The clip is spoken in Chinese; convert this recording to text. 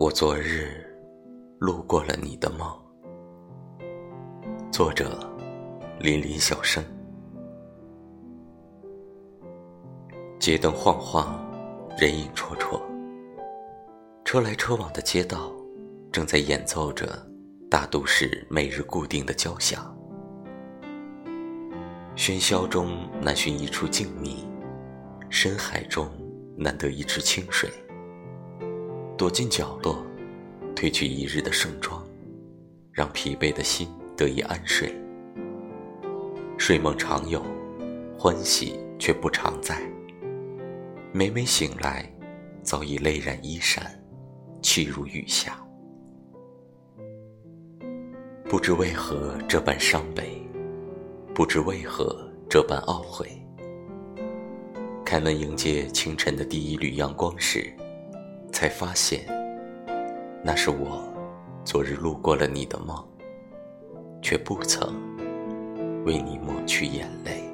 我昨日路过了你的梦。作者：林林小生。街灯晃晃，人影绰绰，车来车往的街道正在演奏着大都市每日固定的交响。喧嚣中难寻一处静谧，深海中难得一池清水。躲进角落，褪去一日的盛装，让疲惫的心得以安睡。睡梦常有，欢喜却不常在。每每醒来，早已泪染衣衫，泣如雨下。不知为何这般伤悲，不知为何这般懊悔。开门迎接清晨的第一缕阳光时。才发现，那是我昨日路过了你的梦，却不曾为你抹去眼泪。